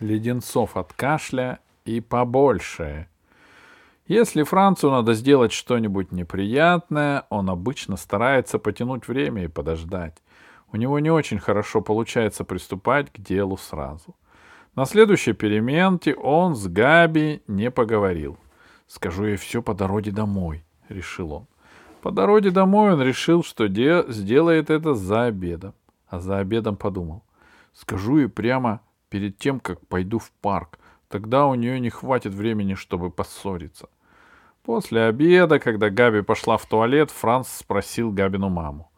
леденцов от кашля и побольше. Если Францу надо сделать что-нибудь неприятное, он обычно старается потянуть время и подождать. У него не очень хорошо получается приступать к делу сразу. На следующей перементе он с Габи не поговорил. «Скажу ей все по дороге домой», — решил он. По дороге домой он решил, что де- сделает это за обедом. А за обедом подумал. Скажу ей прямо перед тем, как пойду в парк. Тогда у нее не хватит времени, чтобы поссориться. После обеда, когда Габи пошла в туалет, Франц спросил Габину маму.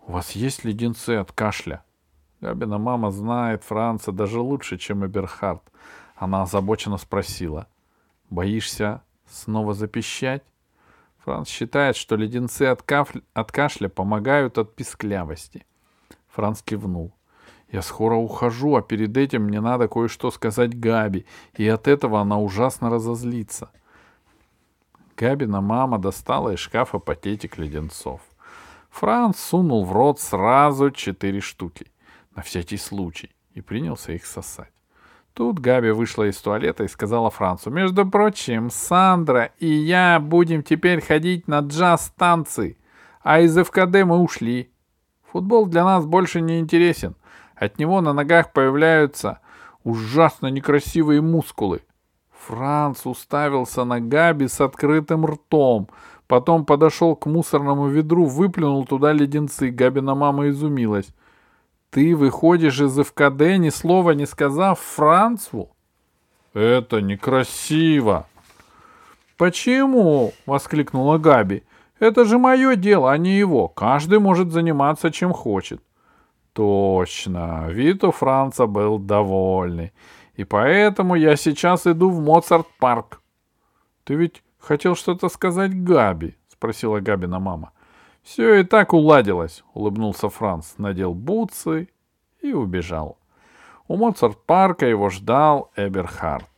«У вас есть леденцы от кашля?» Габина мама знает Франца даже лучше, чем Эберхард. Она озабоченно спросила. «Боишься снова запищать?» Франц считает, что леденцы от, кафля, от кашля помогают от писклявости. Франц кивнул. Я скоро ухожу, а перед этим мне надо кое-что сказать Габи, и от этого она ужасно разозлится. Габина мама достала из шкафа пакетик леденцов. Франц сунул в рот сразу четыре штуки, на всякий случай, и принялся их сосать. Тут Габи вышла из туалета и сказала Францу, «Между прочим, Сандра и я будем теперь ходить на джаз-танцы, а из ФКД мы ушли. Футбол для нас больше не интересен. От него на ногах появляются ужасно некрасивые мускулы. Франц уставился на Габи с открытым ртом, потом подошел к мусорному ведру, выплюнул туда леденцы. Габина мама изумилась. «Ты выходишь из ФКД, ни слова не сказав Францу?» «Это некрасиво!» «Почему?» — воскликнула Габи. «Это же мое дело, а не его. Каждый может заниматься чем хочет». Точно, вид Франца был довольный. И поэтому я сейчас иду в Моцарт-парк. Ты ведь хотел что-то сказать Габи? Спросила Габина мама. Все и так уладилось, улыбнулся Франц, надел бутсы и убежал. У Моцарт-парка его ждал Эберхард.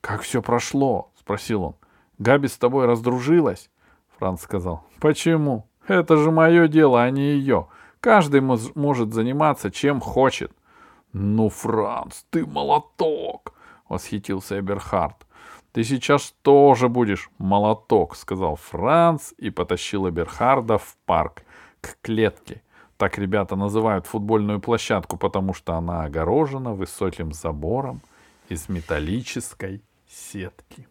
«Как все прошло?» — спросил он. «Габи с тобой раздружилась?» Франц сказал. «Почему? Это же мое дело, а не ее. Каждый может заниматься чем хочет. Ну, Франц, ты молоток! Восхитился Эберхард. Ты сейчас тоже будешь молоток, сказал Франц и потащил Эберхарда в парк к клетке. Так ребята называют футбольную площадку, потому что она огорожена высоким забором из металлической сетки.